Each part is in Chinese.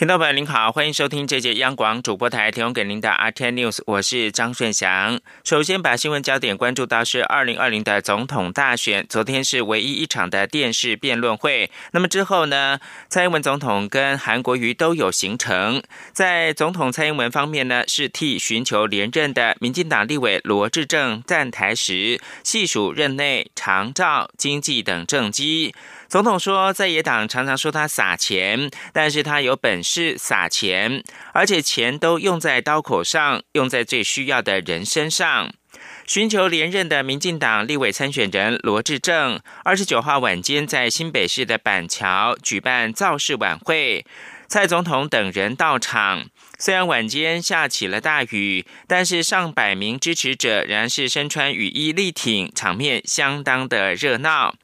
听众朋友您好，欢迎收听这节央广主播台提供给您的 RT News，我是张顺祥。首先把新闻焦点关注到是二零二零的总统大选，昨天是唯一一场的电视辩论会。那么之后呢，蔡英文总统跟韩国瑜都有行程。在总统蔡英文方面呢，是替寻求连任的民进党立委罗志正站台时，细数任内长照、经济等政绩。总统说，在野党常常说他撒钱，但是他有本事撒钱，而且钱都用在刀口上，用在最需要的人身上。寻求连任的民进党立委参选人罗志正，二十九号晚间在新北市的板桥举办造势晚会，蔡总统等人到场。虽然晚间下起了大雨，但是上百名支持者仍然是身穿雨衣力挺，场面相当的热闹。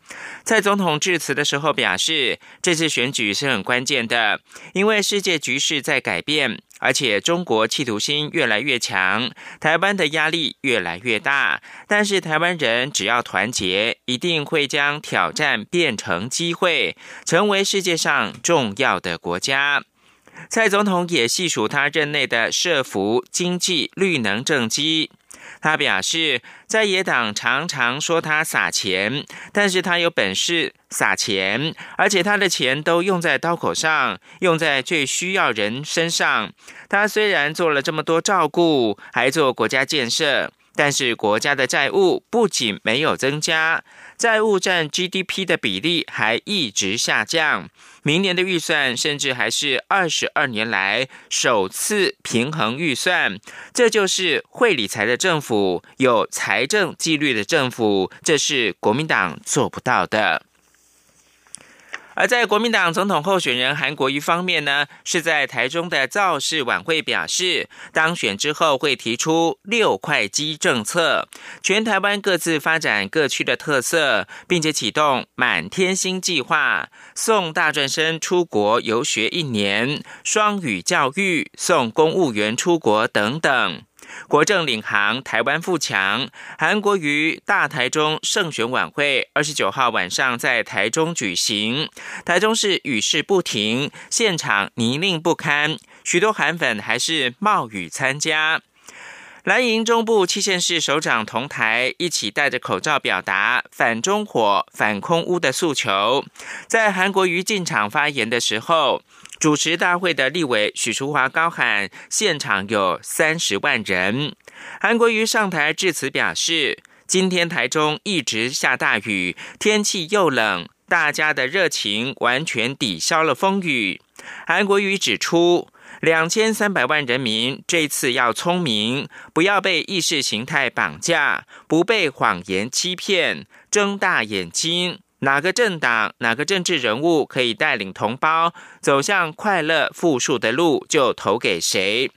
蔡总统致辞的时候表示，这次选举是很关键的，因为世界局势在改变，而且中国企图心越来越强，台湾的压力越来越大。但是台湾人只要团结，一定会将挑战变成机会，成为世界上重要的国家。蔡总统也细数他任内的社福、经济、绿能政绩。他表示，在野党常常说他撒钱，但是他有本事撒钱，而且他的钱都用在刀口上，用在最需要人身上。他虽然做了这么多照顾，还做国家建设，但是国家的债务不仅没有增加。债务占 GDP 的比例还一直下降，明年的预算甚至还是二十二年来首次平衡预算。这就是会理财的政府，有财政纪律的政府，这是国民党做不到的。而在国民党总统候选人韩国瑜方面呢，是在台中的造势晚会表示，当选之后会提出六块肌政策，全台湾各自发展各区的特色，并且启动满天星计划，送大专生出国游学一年，双语教育，送公务员出国等等。国政领航，台湾富强。韩国瑜大台中胜选晚会二十九号晚上在台中举行，台中市雨势不停，现场泥泞不堪，许多韩粉还是冒雨参加。蓝营中部七县市首长同台，一起戴着口罩表达反中火、反空污的诉求。在韩国瑜进场发言的时候。主持大会的立委许淑华高喊：“现场有三十万人。”韩国瑜上台致辞表示：“今天台中一直下大雨，天气又冷，大家的热情完全抵消了风雨。”韩国瑜指出：“两千三百万人民这次要聪明，不要被意识形态绑架，不被谎言欺骗，睁大眼睛。”哪个政党、哪个政治人物可以带领同胞走向快乐富庶的路，就投给谁。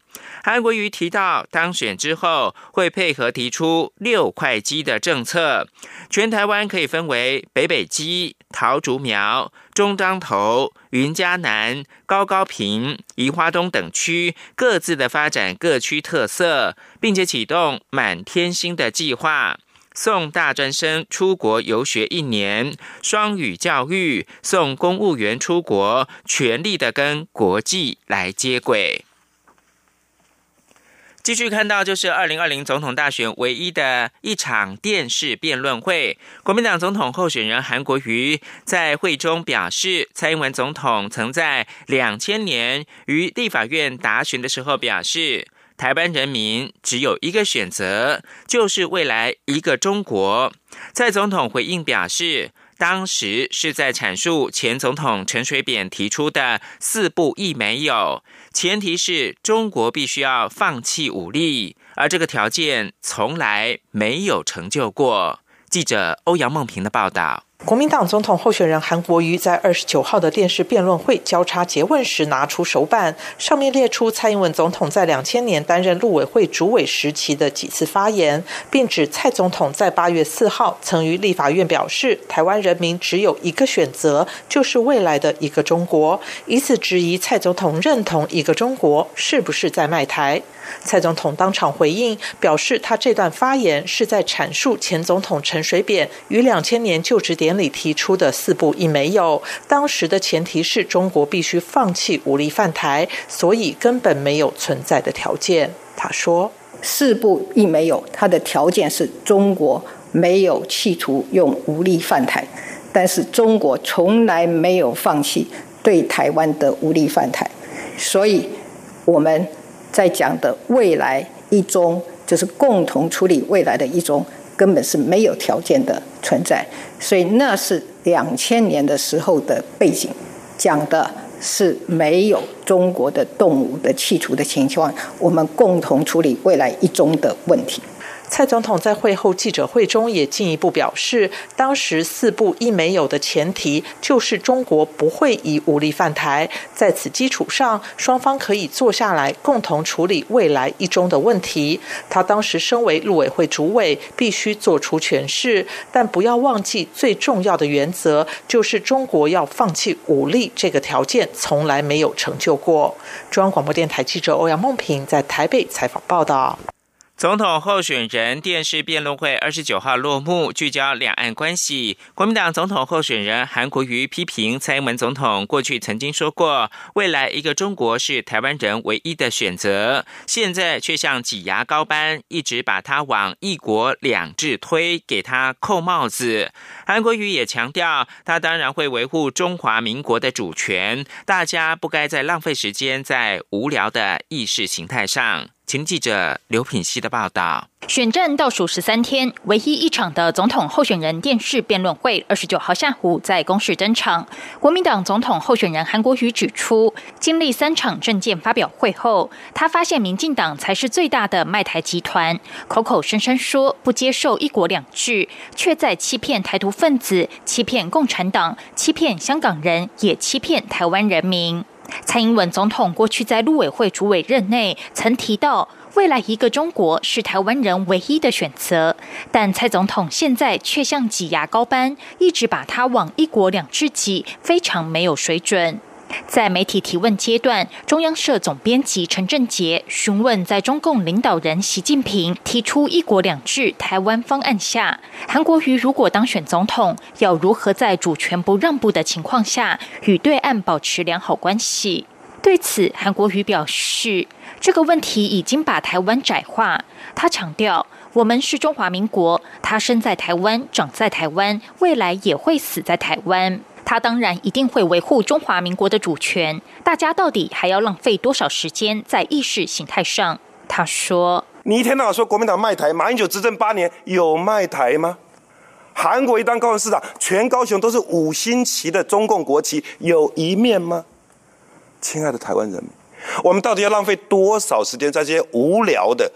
韩国瑜提到，当选之后会配合提出六块基的政策，全台湾可以分为北北基、桃竹苗、中彰投、云嘉南、高高平、宜花东等区，各自的发展各区特色，并且启动满天星的计划。送大专生出国游学一年，双语教育；送公务员出国，全力的跟国际来接轨。继续看到，就是二零二零总统大选唯一的一场电视辩论会，国民党总统候选人韩国瑜在会中表示，蔡英文总统曾在两千年于立法院答询的时候表示。台湾人民只有一个选择，就是未来一个中国。蔡总统回应表示，当时是在阐述前总统陈水扁提出的“四不一”没有，前提是中国必须要放弃武力，而这个条件从来没有成就过。记者欧阳梦平的报道。国民党总统候选人韩国瑜在二十九号的电视辩论会交叉诘问时，拿出手板，上面列出蔡英文总统在两千年担任陆委会主委时期的几次发言，并指蔡总统在八月四号曾于立法院表示，台湾人民只有一个选择，就是未来的一个中国，以此质疑蔡总统认同一个中国是不是在卖台。蔡总统当场回应，表示他这段发言是在阐述前总统陈水扁于两千年就职典礼提出的“四不一没有”。当时的前提是中国必须放弃武力犯台，所以根本没有存在的条件。他说：“四不一没有，他的条件是中国没有企图用武力犯台，但是中国从来没有放弃对台湾的武力犯台，所以我们。”在讲的未来一中，就是共同处理未来的一中，根本是没有条件的存在。所以那是两千年的时候的背景，讲的是没有中国的动物的去除的情况，我们共同处理未来一中的问题。蔡总统在会后记者会中也进一步表示，当时四不一没有的前提就是中国不会以武力犯台，在此基础上，双方可以坐下来共同处理未来一中的问题。他当时身为陆委会主委，必须做出诠释，但不要忘记最重要的原则就是中国要放弃武力这个条件从来没有成就过。中央广播电台记者欧阳梦平在台北采访报道。总统候选人电视辩论会二十九号落幕，聚焦两岸关系。国民党总统候选人韩国瑜批评蔡英文总统过去曾经说过，未来一个中国是台湾人唯一的选择，现在却像挤牙膏般，一直把他往一国两制推，给他扣帽子。韩国瑜也强调，他当然会维护中华民国的主权，大家不该再浪费时间在无聊的意识形态上。请记者刘品希的报道。选战倒数十三天，唯一一场的总统候选人电视辩论会，二十九号下午在公示登场。国民党总统候选人韩国瑜指出，经历三场政见发表会后，他发现民进党才是最大的卖台集团，口口声声说不接受一国两制，却在欺骗台独分子、欺骗共产党、欺骗香港人，也欺骗台湾人民。蔡英文总统过去在陆委会主委任内，曾提到未来一个中国是台湾人唯一的选择，但蔡总统现在却像挤牙膏般，一直把它往一国两制挤，非常没有水准。在媒体提问阶段，中央社总编辑陈振杰询问，在中共领导人习近平提出“一国两制”台湾方案下，韩国瑜如果当选总统，要如何在主权不让步的情况下与对岸保持良好关系？对此，韩国瑜表示，这个问题已经把台湾窄化。他强调，我们是中华民国，他生在台湾，长在台湾，未来也会死在台湾。他当然一定会维护中华民国的主权。大家到底还要浪费多少时间在意识形态上？他说：“你一天到晚说国民党卖台，马英九执政八年有卖台吗？韩国一当高雄市长，全高雄都是五星旗的中共国旗，有一面吗？亲爱的台湾人民，我们到底要浪费多少时间在这些无聊的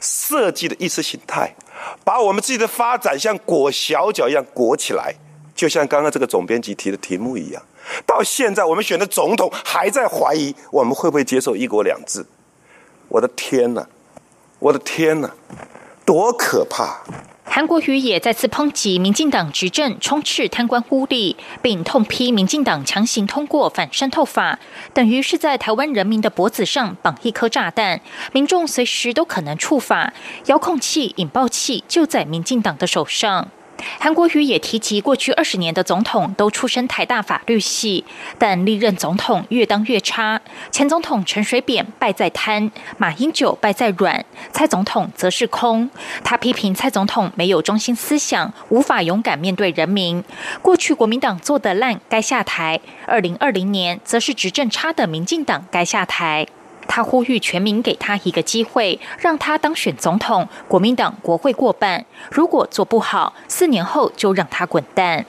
设计的意识形态，把我们自己的发展像裹小脚一样裹起来？”就像刚刚这个总编辑提的题目一样，到现在我们选的总统还在怀疑我们会不会接受一国两制。我的天哪，我的天哪，多可怕！韩国瑜也再次抨击民进党执政充斥贪官污吏，并痛批民进党强行通过反渗透法，等于是在台湾人民的脖子上绑一颗炸弹，民众随时都可能触法，遥控器、引爆器就在民进党的手上。韩国瑜也提及，过去二十年的总统都出身台大法律系，但历任总统越当越差。前总统陈水扁败在贪，马英九败在软，蔡总统则是空。他批评蔡总统没有中心思想，无法勇敢面对人民。过去国民党做得烂，该下台；二零二零年则是执政差的民进党该下台。他呼吁全民给他一个机会，让他当选总统。国民党国会过半，如果做不好，四年后就让他滚蛋。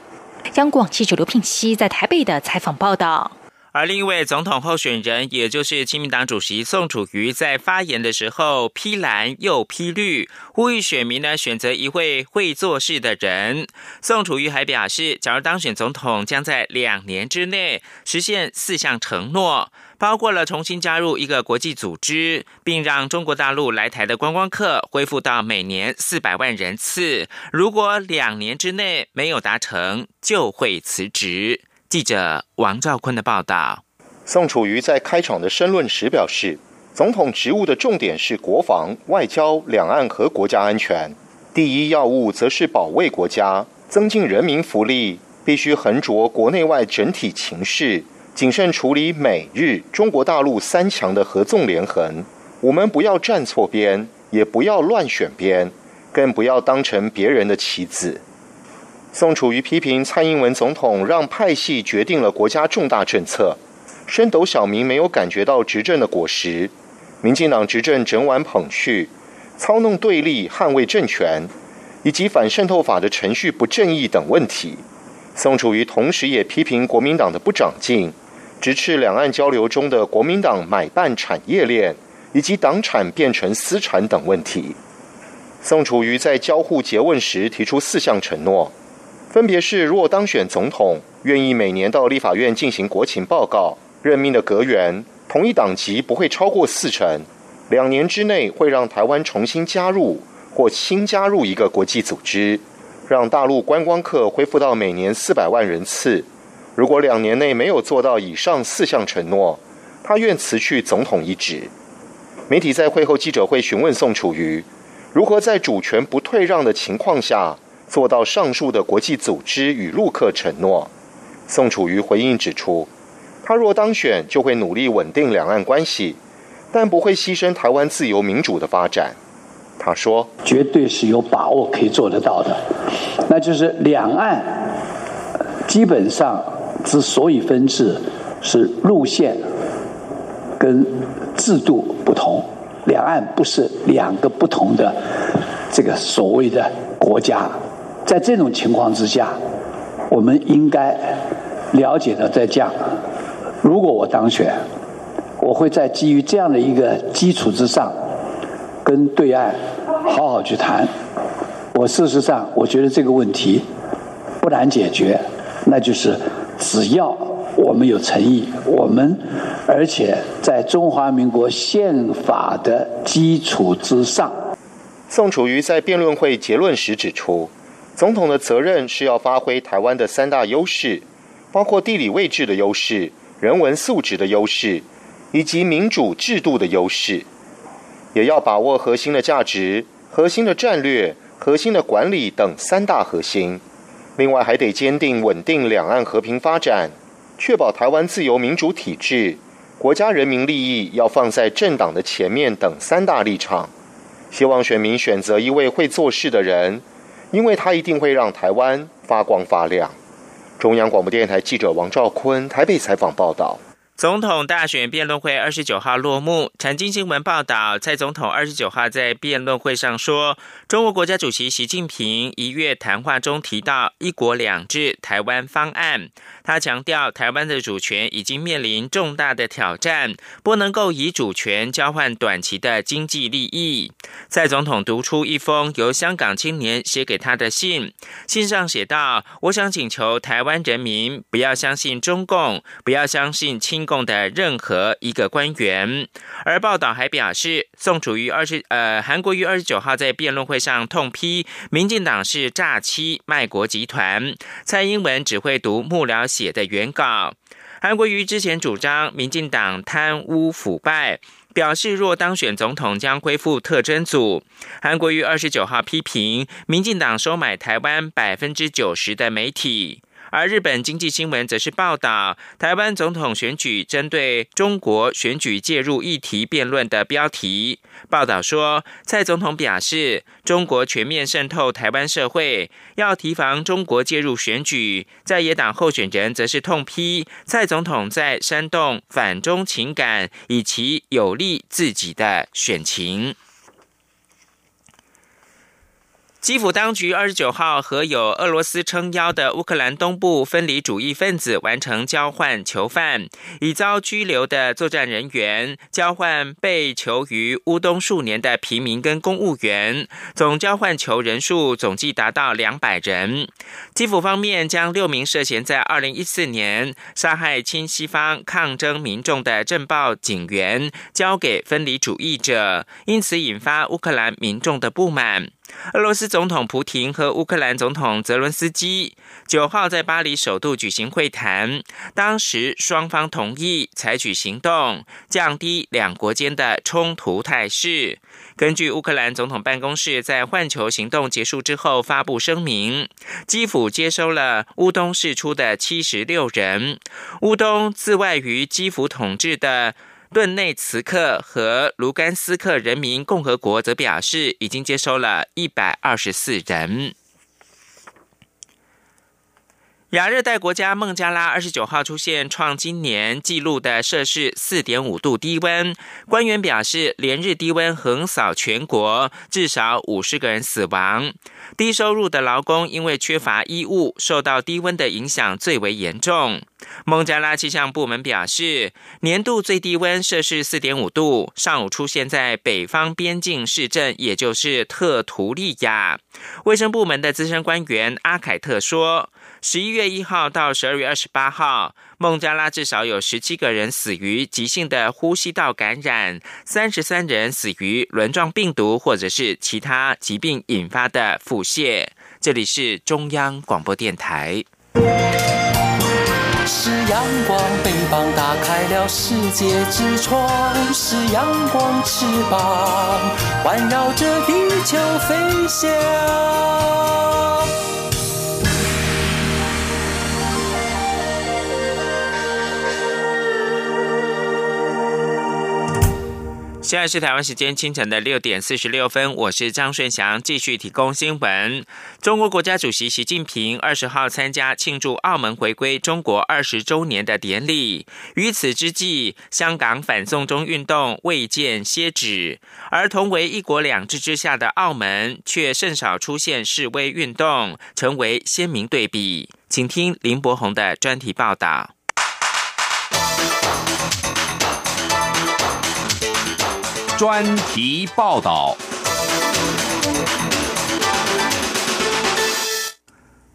央广记者刘品熙在台北的采访报道。而另一位总统候选人，也就是亲民党主席宋楚瑜，在发言的时候批蓝又批绿，呼吁选民呢选择一位会做事的人。宋楚瑜还表示，假如当选总统，将在两年之内实现四项承诺，包括了重新加入一个国际组织，并让中国大陆来台的观光客恢复到每年四百万人次。如果两年之内没有达成，就会辞职。记者王兆坤的报道：宋楚瑜在开场的申论时表示，总统职务的重点是国防、外交、两岸和国家安全。第一要务则是保卫国家，增进人民福利，必须横着国内外整体情势，谨慎处理美日中国大陆三强的合纵连横。我们不要站错边，也不要乱选边，更不要当成别人的棋子。宋楚瑜批评蔡英文总统让派系决定了国家重大政策，深斗小民没有感觉到执政的果实。民进党执政整晚捧去，操弄对立捍卫政权，以及反渗透法的程序不正义等问题。宋楚瑜同时也批评国民党的不长进，直斥两岸交流中的国民党买办产业链以及党产变成私产等问题。宋楚瑜在交互诘问时提出四项承诺。分别是：若当选总统，愿意每年到立法院进行国情报告；任命的阁员同一党籍不会超过四成；两年之内会让台湾重新加入或新加入一个国际组织，让大陆观光客恢复到每年四百万人次。如果两年内没有做到以上四项承诺，他愿辞去总统一职。媒体在会后记者会询问宋楚瑜，如何在主权不退让的情况下。做到上述的国际组织与陆客承诺，宋楚瑜回应指出，他若当选，就会努力稳定两岸关系，但不会牺牲台湾自由民主的发展。他说：“绝对是有把握可以做得到的，那就是两岸基本上之所以分治，是路线跟制度不同，两岸不是两个不同的这个所谓的国家。”在这种情况之下，我们应该了解的在讲：如果我当选，我会在基于这样的一个基础之上，跟对岸好好去谈。我事实上，我觉得这个问题不难解决，那就是只要我们有诚意，我们而且在中华民国宪法的基础之上。宋楚瑜在辩论会结论时指出。总统的责任是要发挥台湾的三大优势，包括地理位置的优势、人文素质的优势，以及民主制度的优势，也要把握核心的价值、核心的战略、核心的管理等三大核心。另外，还得坚定稳定两岸和平发展，确保台湾自由民主体制、国家人民利益要放在政党的前面等三大立场。希望选民选择一位会做事的人。因为他一定会让台湾发光发亮。中央广播电台记者王兆坤台北采访报道。总统大选辩论会二十九号落幕。产经新闻报道，蔡总统二十九号在辩论会上说，中国国家主席习近平一月谈话中提到“一国两制”台湾方案。他强调，台湾的主权已经面临重大的挑战，不能够以主权交换短期的经济利益。蔡总统读出一封由香港青年写给他的信，信上写道：“我想请求台湾人民不要相信中共，不要相信亲。”共的任何一个官员，而报道还表示，宋楚瑜二十呃，韩国瑜二十九号在辩论会上痛批民进党是诈欺卖国集团，蔡英文只会读幕僚写的原稿。韩国瑜之前主张民进党贪污腐败，表示若当选总统将恢复特征组。韩国瑜二十九号批评民进党收买台湾百分之九十的媒体。而日本经济新闻则是报道，台湾总统选举针对中国选举介入议题辩论的标题。报道说，蔡总统表示，中国全面渗透台湾社会，要提防中国介入选举。在野党候选人则是痛批蔡总统在煽动反中情感，以其有利自己的选情。基辅当局二十九号和有俄罗斯撑腰的乌克兰东部分离主义分子完成交换囚犯，已遭拘留的作战人员交换被囚于乌东数年的平民跟公务员，总交换囚人数总计达到两百人。基辅方面将六名涉嫌在二零一四年杀害亲西方抗争民众的政报警员交给分离主义者，因此引发乌克兰民众的不满。俄罗斯总统普廷和乌克兰总统泽伦斯基九号在巴黎首度举行会谈，当时双方同意采取行动，降低两国间的冲突态势。根据乌克兰总统办公室在换球行动结束之后发布声明，基辅接收了乌东释出的七十六人，乌东自外于基辅统治的。顿内茨克和卢甘斯克人民共和国则表示，已经接收了一百二十四人。亚热带国家孟加拉二十九号出现创今年纪录的摄氏四点五度低温，官员表示，连日低温横扫全国，至少五十个人死亡。低收入的劳工因为缺乏衣物，受到低温的影响最为严重。孟加拉气象部门表示，年度最低温摄氏四点五度，上午出现在北方边境市镇，也就是特图利亚。卫生部门的资深官员阿凯特说。十一月一号到十二月二十八号，孟加拉至少有十七个人死于急性的呼吸道感染，三十三人死于轮状病毒或者是其他疾病引发的腹泻。这里是中央广播电台。是阳光，翅膀打开了世界之窗；是阳光，翅膀环绕着地球飞翔。现在是台湾时间清晨的六点四十六分，我是张顺祥，继续提供新闻。中国国家主席习近平二十号参加庆祝澳门回归中国二十周年的典礼。于此之际，香港反送中运动未见歇止，而同为一国两制之下的澳门却甚少出现示威运动，成为鲜明对比。请听林柏宏的专题报道。专题报道。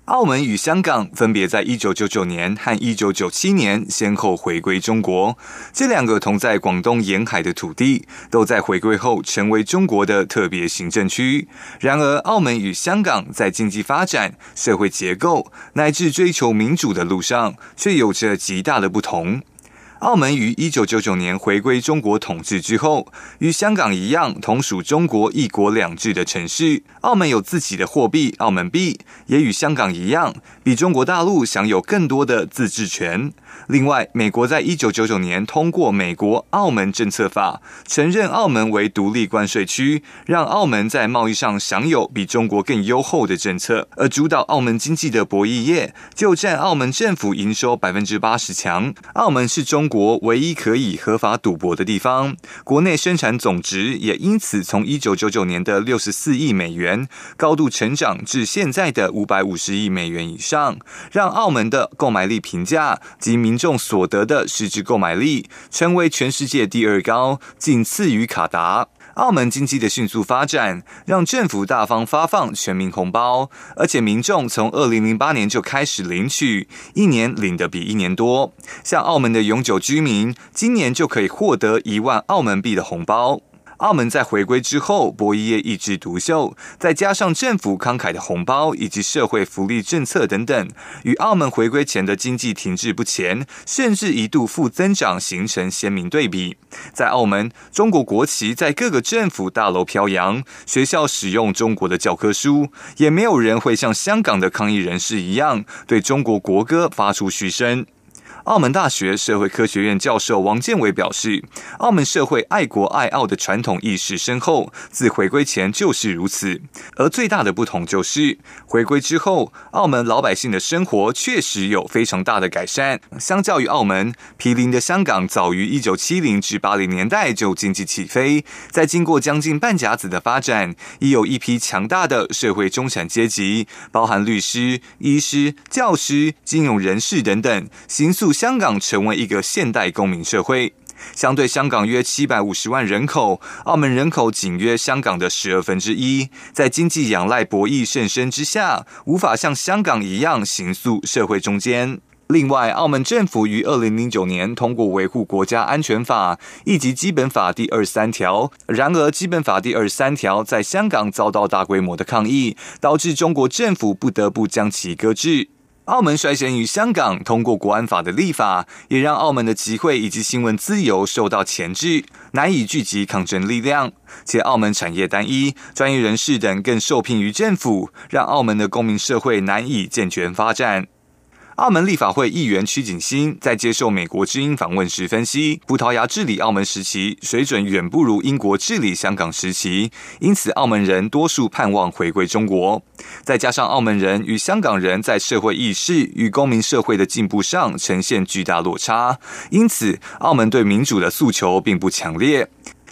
澳门与香港分别在一九九九年和一九九七年先后回归中国，这两个同在广东沿海的土地，都在回归后成为中国的特别行政区。然而，澳门与香港在经济发展、社会结构乃至追求民主的路上，却有着极大的不同。澳门于一九九九年回归中国统治之后，与香港一样，同属中国一国两制的城市。澳门有自己的货币——澳门币，也与香港一样，比中国大陆享有更多的自治权。另外，美国在一九九九年通过《美国澳门政策法》，承认澳门为独立关税区，让澳门在贸易上享有比中国更优厚的政策。而主导澳门经济的博弈业，就占澳门政府营收百分之八十强。澳门是中国唯一可以合法赌博的地方，国内生产总值也因此从一九九九年的六十四亿美元高度成长至现在的五百五十亿美元以上，让澳门的购买力评价及民众所得的实质购买力成为全世界第二高，仅次于卡达。澳门经济的迅速发展，让政府大方发放全民红包，而且民众从二零零八年就开始领取，一年领的比一年多。像澳门的永久居民，今年就可以获得一万澳门币的红包。澳门在回归之后，博弈业一枝独秀，再加上政府慷慨的红包以及社会福利政策等等，与澳门回归前的经济停滞不前，甚至一度负增长，形成鲜明对比。在澳门，中国国旗在各个政府大楼飘扬，学校使用中国的教科书，也没有人会像香港的抗议人士一样对中国国歌发出嘘声。澳门大学社会科学院教授王建伟表示，澳门社会爱国爱澳的传统意识深厚，自回归前就是如此。而最大的不同就是，回归之后，澳门老百姓的生活确实有非常大的改善。相较于澳门，毗邻的香港早于一九七零至八零年代就经济起飞，在经过将近半甲子的发展，已有一批强大的社会中产阶级，包含律师、医师、教师、金融人士等等，形塑。香港成为一个现代公民社会，相对香港约七百五十万人口，澳门人口仅约香港的十二分之一，在经济仰赖博弈甚深之下，无法像香港一样行塑社会中间。另外，澳门政府于二零零九年通过《维护国家安全法》以及《基本法》第二十三条，然而《基本法》第二十三条在香港遭到大规模的抗议，导致中国政府不得不将其搁置。澳门率先于香港通过国安法的立法，也让澳门的集会以及新闻自由受到钳制，难以聚集抗争力量。且澳门产业单一，专业人士等更受聘于政府，让澳门的公民社会难以健全发展。澳门立法会议员曲景新在接受美国之音访问时分析，葡萄牙治理澳门时期水准远不如英国治理香港时期，因此澳门人多数盼望回归中国。再加上澳门人与香港人在社会意识与公民社会的进步上呈现巨大落差，因此澳门对民主的诉求并不强烈。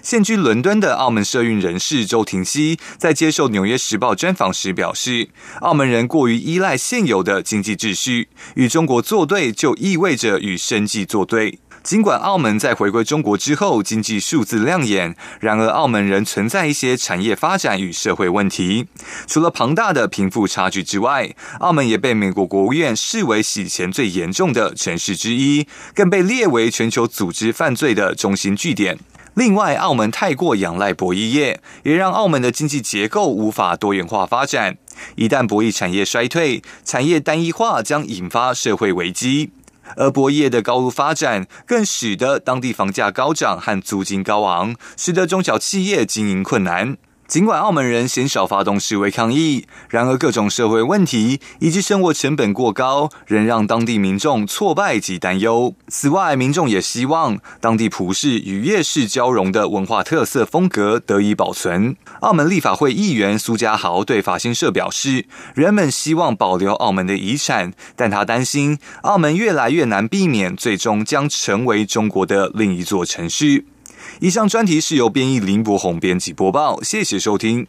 现居伦敦的澳门社运人士周廷熙在接受《纽约时报》专访时表示，澳门人过于依赖现有的经济秩序，与中国作对就意味着与生计作对。尽管澳门在回归中国之后经济数字亮眼，然而澳门仍存在一些产业发展与社会问题。除了庞大的贫富差距之外，澳门也被美国国务院视为洗钱最严重的城市之一，更被列为全球组织犯罪的中心据点。另外，澳门太过仰赖博弈业，也让澳门的经济结构无法多元化发展。一旦博弈产业衰退，产业单一化将引发社会危机。而博弈业的高度发展，更使得当地房价高涨和租金高昂，使得中小企业经营困难。尽管澳门人鲜少发动示威抗议，然而各种社会问题以及生活成本过高，仍让当地民众挫败及担忧。此外，民众也希望当地葡式与夜市交融的文化特色风格得以保存。澳门立法会议员苏家豪对法新社表示：“人们希望保留澳门的遗产，但他担心澳门越来越难避免，最终将成为中国的另一座城市。”以上专题是由编译林博宏编辑播报，谢谢收听。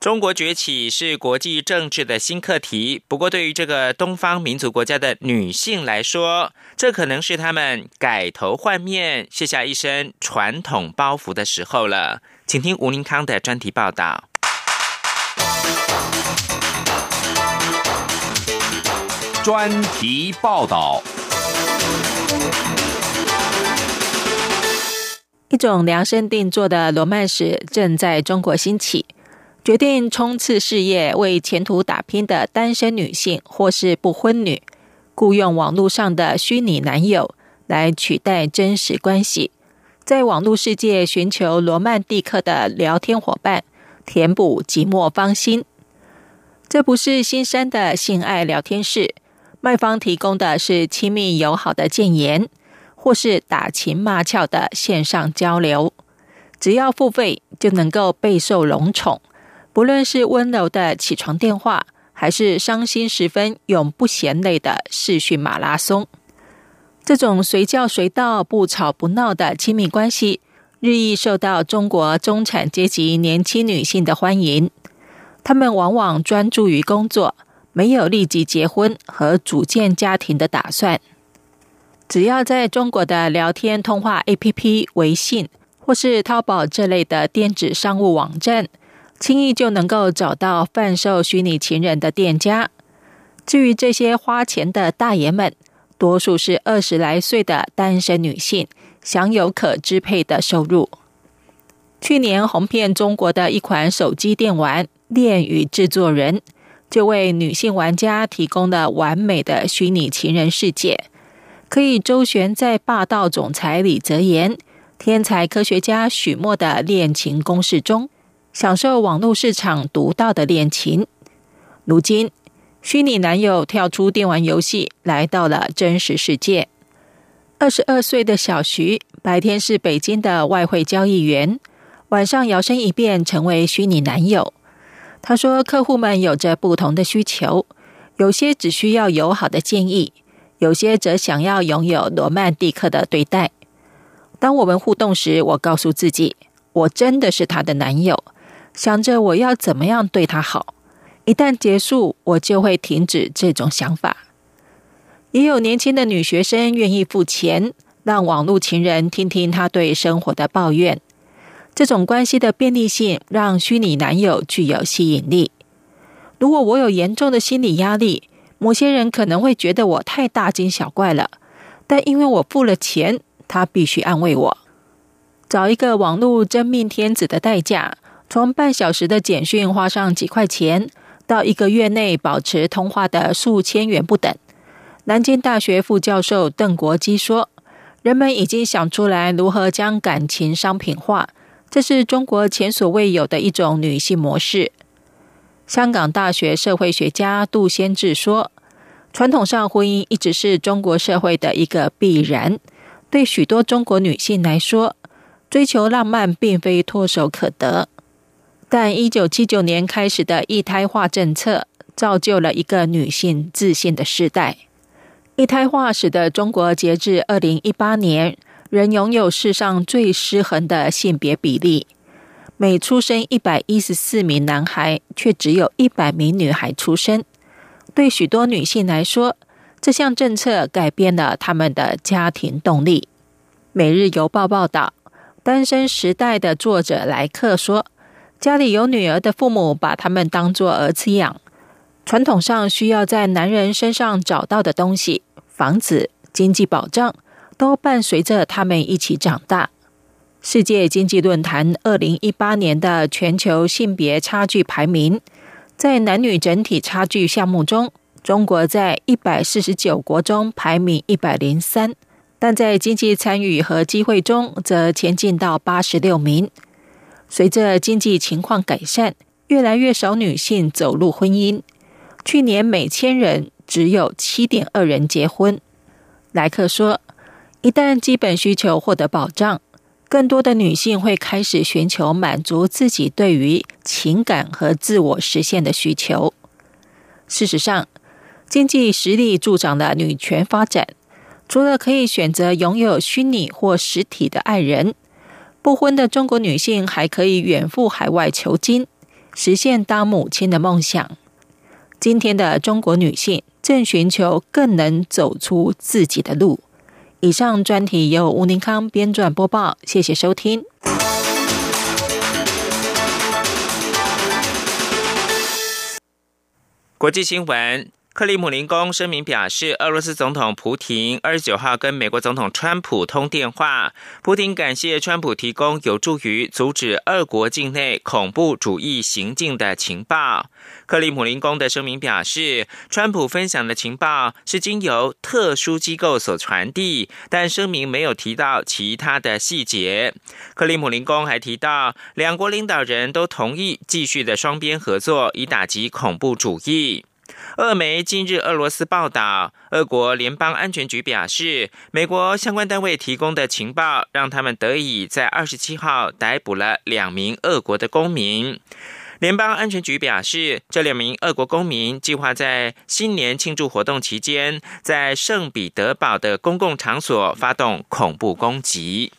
中国崛起是国际政治的新课题，不过对于这个东方民族国家的女性来说，这可能是他们改头换面、卸下一身传统包袱的时候了。请听吴林康的专题报道。专题报道：一种量身定做的罗曼史正在中国兴起。决定冲刺事业、为前途打拼的单身女性或是不婚女，雇用网络上的虚拟男友来取代真实关系，在网络世界寻求罗曼蒂克的聊天伙伴，填补寂寞芳心。这不是新山的性爱聊天室。卖方提供的是亲密友好的谏言，或是打情骂俏的线上交流。只要付费，就能够备受荣宠。不论是温柔的起床电话，还是伤心时分永不嫌累的视讯马拉松，这种随叫随到、不吵不闹的亲密关系，日益受到中国中产阶级年轻女性的欢迎。她们往往专注于工作。没有立即结婚和组建家庭的打算。只要在中国的聊天通话 APP、微信或是淘宝这类的电子商务网站，轻易就能够找到贩售虚拟情人的店家。至于这些花钱的大爷们，多数是二十来岁的单身女性，享有可支配的收入。去年红遍中国的一款手机电玩《恋与制作人》。就为女性玩家提供了完美的虚拟情人世界，可以周旋在霸道总裁李泽言、天才科学家许墨的恋情攻势中，享受网络市场独到的恋情。如今，虚拟男友跳出电玩游戏，来到了真实世界。二十二岁的小徐，白天是北京的外汇交易员，晚上摇身一变成为虚拟男友。他说：“客户们有着不同的需求，有些只需要友好的建议，有些则想要拥有罗曼蒂克的对待。当我们互动时，我告诉自己，我真的是他的男友，想着我要怎么样对他好。一旦结束，我就会停止这种想法。也有年轻的女学生愿意付钱，让网络情人听听她对生活的抱怨。”这种关系的便利性让虚拟男友具有吸引力。如果我有严重的心理压力，某些人可能会觉得我太大惊小怪了。但因为我付了钱，他必须安慰我。找一个网络真命天子的代价，从半小时的简讯花上几块钱，到一个月内保持通话的数千元不等。南京大学副教授邓国基说：“人们已经想出来如何将感情商品化。”这是中国前所未有的一种女性模式。香港大学社会学家杜先志说：“传统上，婚姻一直是中国社会的一个必然。对许多中国女性来说，追求浪漫并非唾手可得。但一九七九年开始的一胎化政策，造就了一个女性自信的时代。一胎化使得中国截至二零一八年。”仍拥有世上最失衡的性别比例，每出生一百一十四名男孩，却只有一百名女孩出生。对许多女性来说，这项政策改变了他们的家庭动力。《每日邮报》报道，《单身时代》的作者莱克说：“家里有女儿的父母把他们当作儿子养。传统上需要在男人身上找到的东西，房子、经济保障。”都伴随着他们一起长大。世界经济论坛二零一八年的全球性别差距排名，在男女整体差距项目中，中国在一百四十九国中排名一百零三，但在经济参与和机会中则前进到八十六名。随着经济情况改善，越来越少女性走入婚姻。去年每千人只有七点二人结婚。莱克说。一旦基本需求获得保障，更多的女性会开始寻求满足自己对于情感和自我实现的需求。事实上，经济实力助长了女权发展。除了可以选择拥有虚拟或实体的爱人，不婚的中国女性还可以远赴海外求经，实现当母亲的梦想。今天的中国女性正寻求更能走出自己的路。以上专题由吴宁康编撰播报，谢谢收听。国际新闻。克里姆林宫声明表示，俄罗斯总统普廷二十九号跟美国总统川普通电话，普廷感谢川普提供有助于阻止俄国境内恐怖主义行径的情报。克里姆林宫的声明表示，川普分享的情报是经由特殊机构所传递，但声明没有提到其他的细节。克里姆林宫还提到，两国领导人都同意继续的双边合作，以打击恐怖主义。俄媒今日俄罗斯报道，俄国联邦安全局表示，美国相关单位提供的情报让他们得以在二十七号逮捕了两名俄国的公民。联邦安全局表示，这两名俄国公民计划在新年庆祝活动期间，在圣彼得堡的公共场所发动恐怖攻击。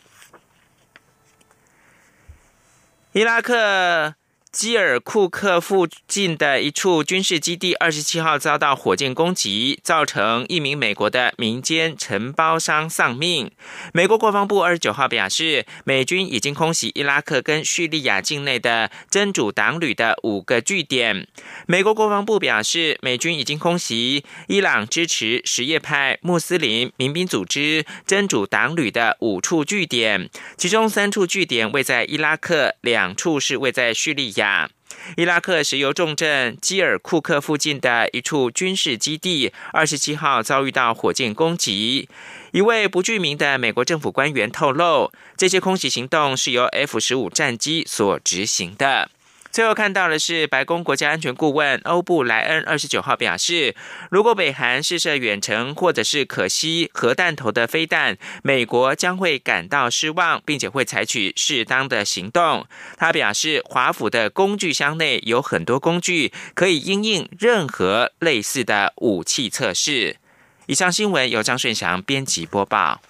伊拉克。基尔库克附近的一处军事基地，二十七号遭到火箭攻击，造成一名美国的民间承包商丧命。美国国防部二十九号表示，美军已经空袭伊拉克跟叙利亚境内的真主党旅的五个据点。美国国防部表示，美军已经空袭伊朗支持什叶派穆斯林民兵组织真主党旅的五处据点，其中三处据点位在伊拉克，两处是位在叙利亚。伊拉克石油重镇基尔库克附近的一处军事基地，二十七号遭遇到火箭攻击。一位不具名的美国政府官员透露，这些空袭行动是由 F 十五战机所执行的。最后看到的是，白宫国家安全顾问欧布莱恩二十九号表示，如果北韩试射远程或者是可吸核弹头的飞弹，美国将会感到失望，并且会采取适当的行动。他表示，华府的工具箱内有很多工具，可以应应任何类似的武器测试。以上新闻由张顺祥编辑播报。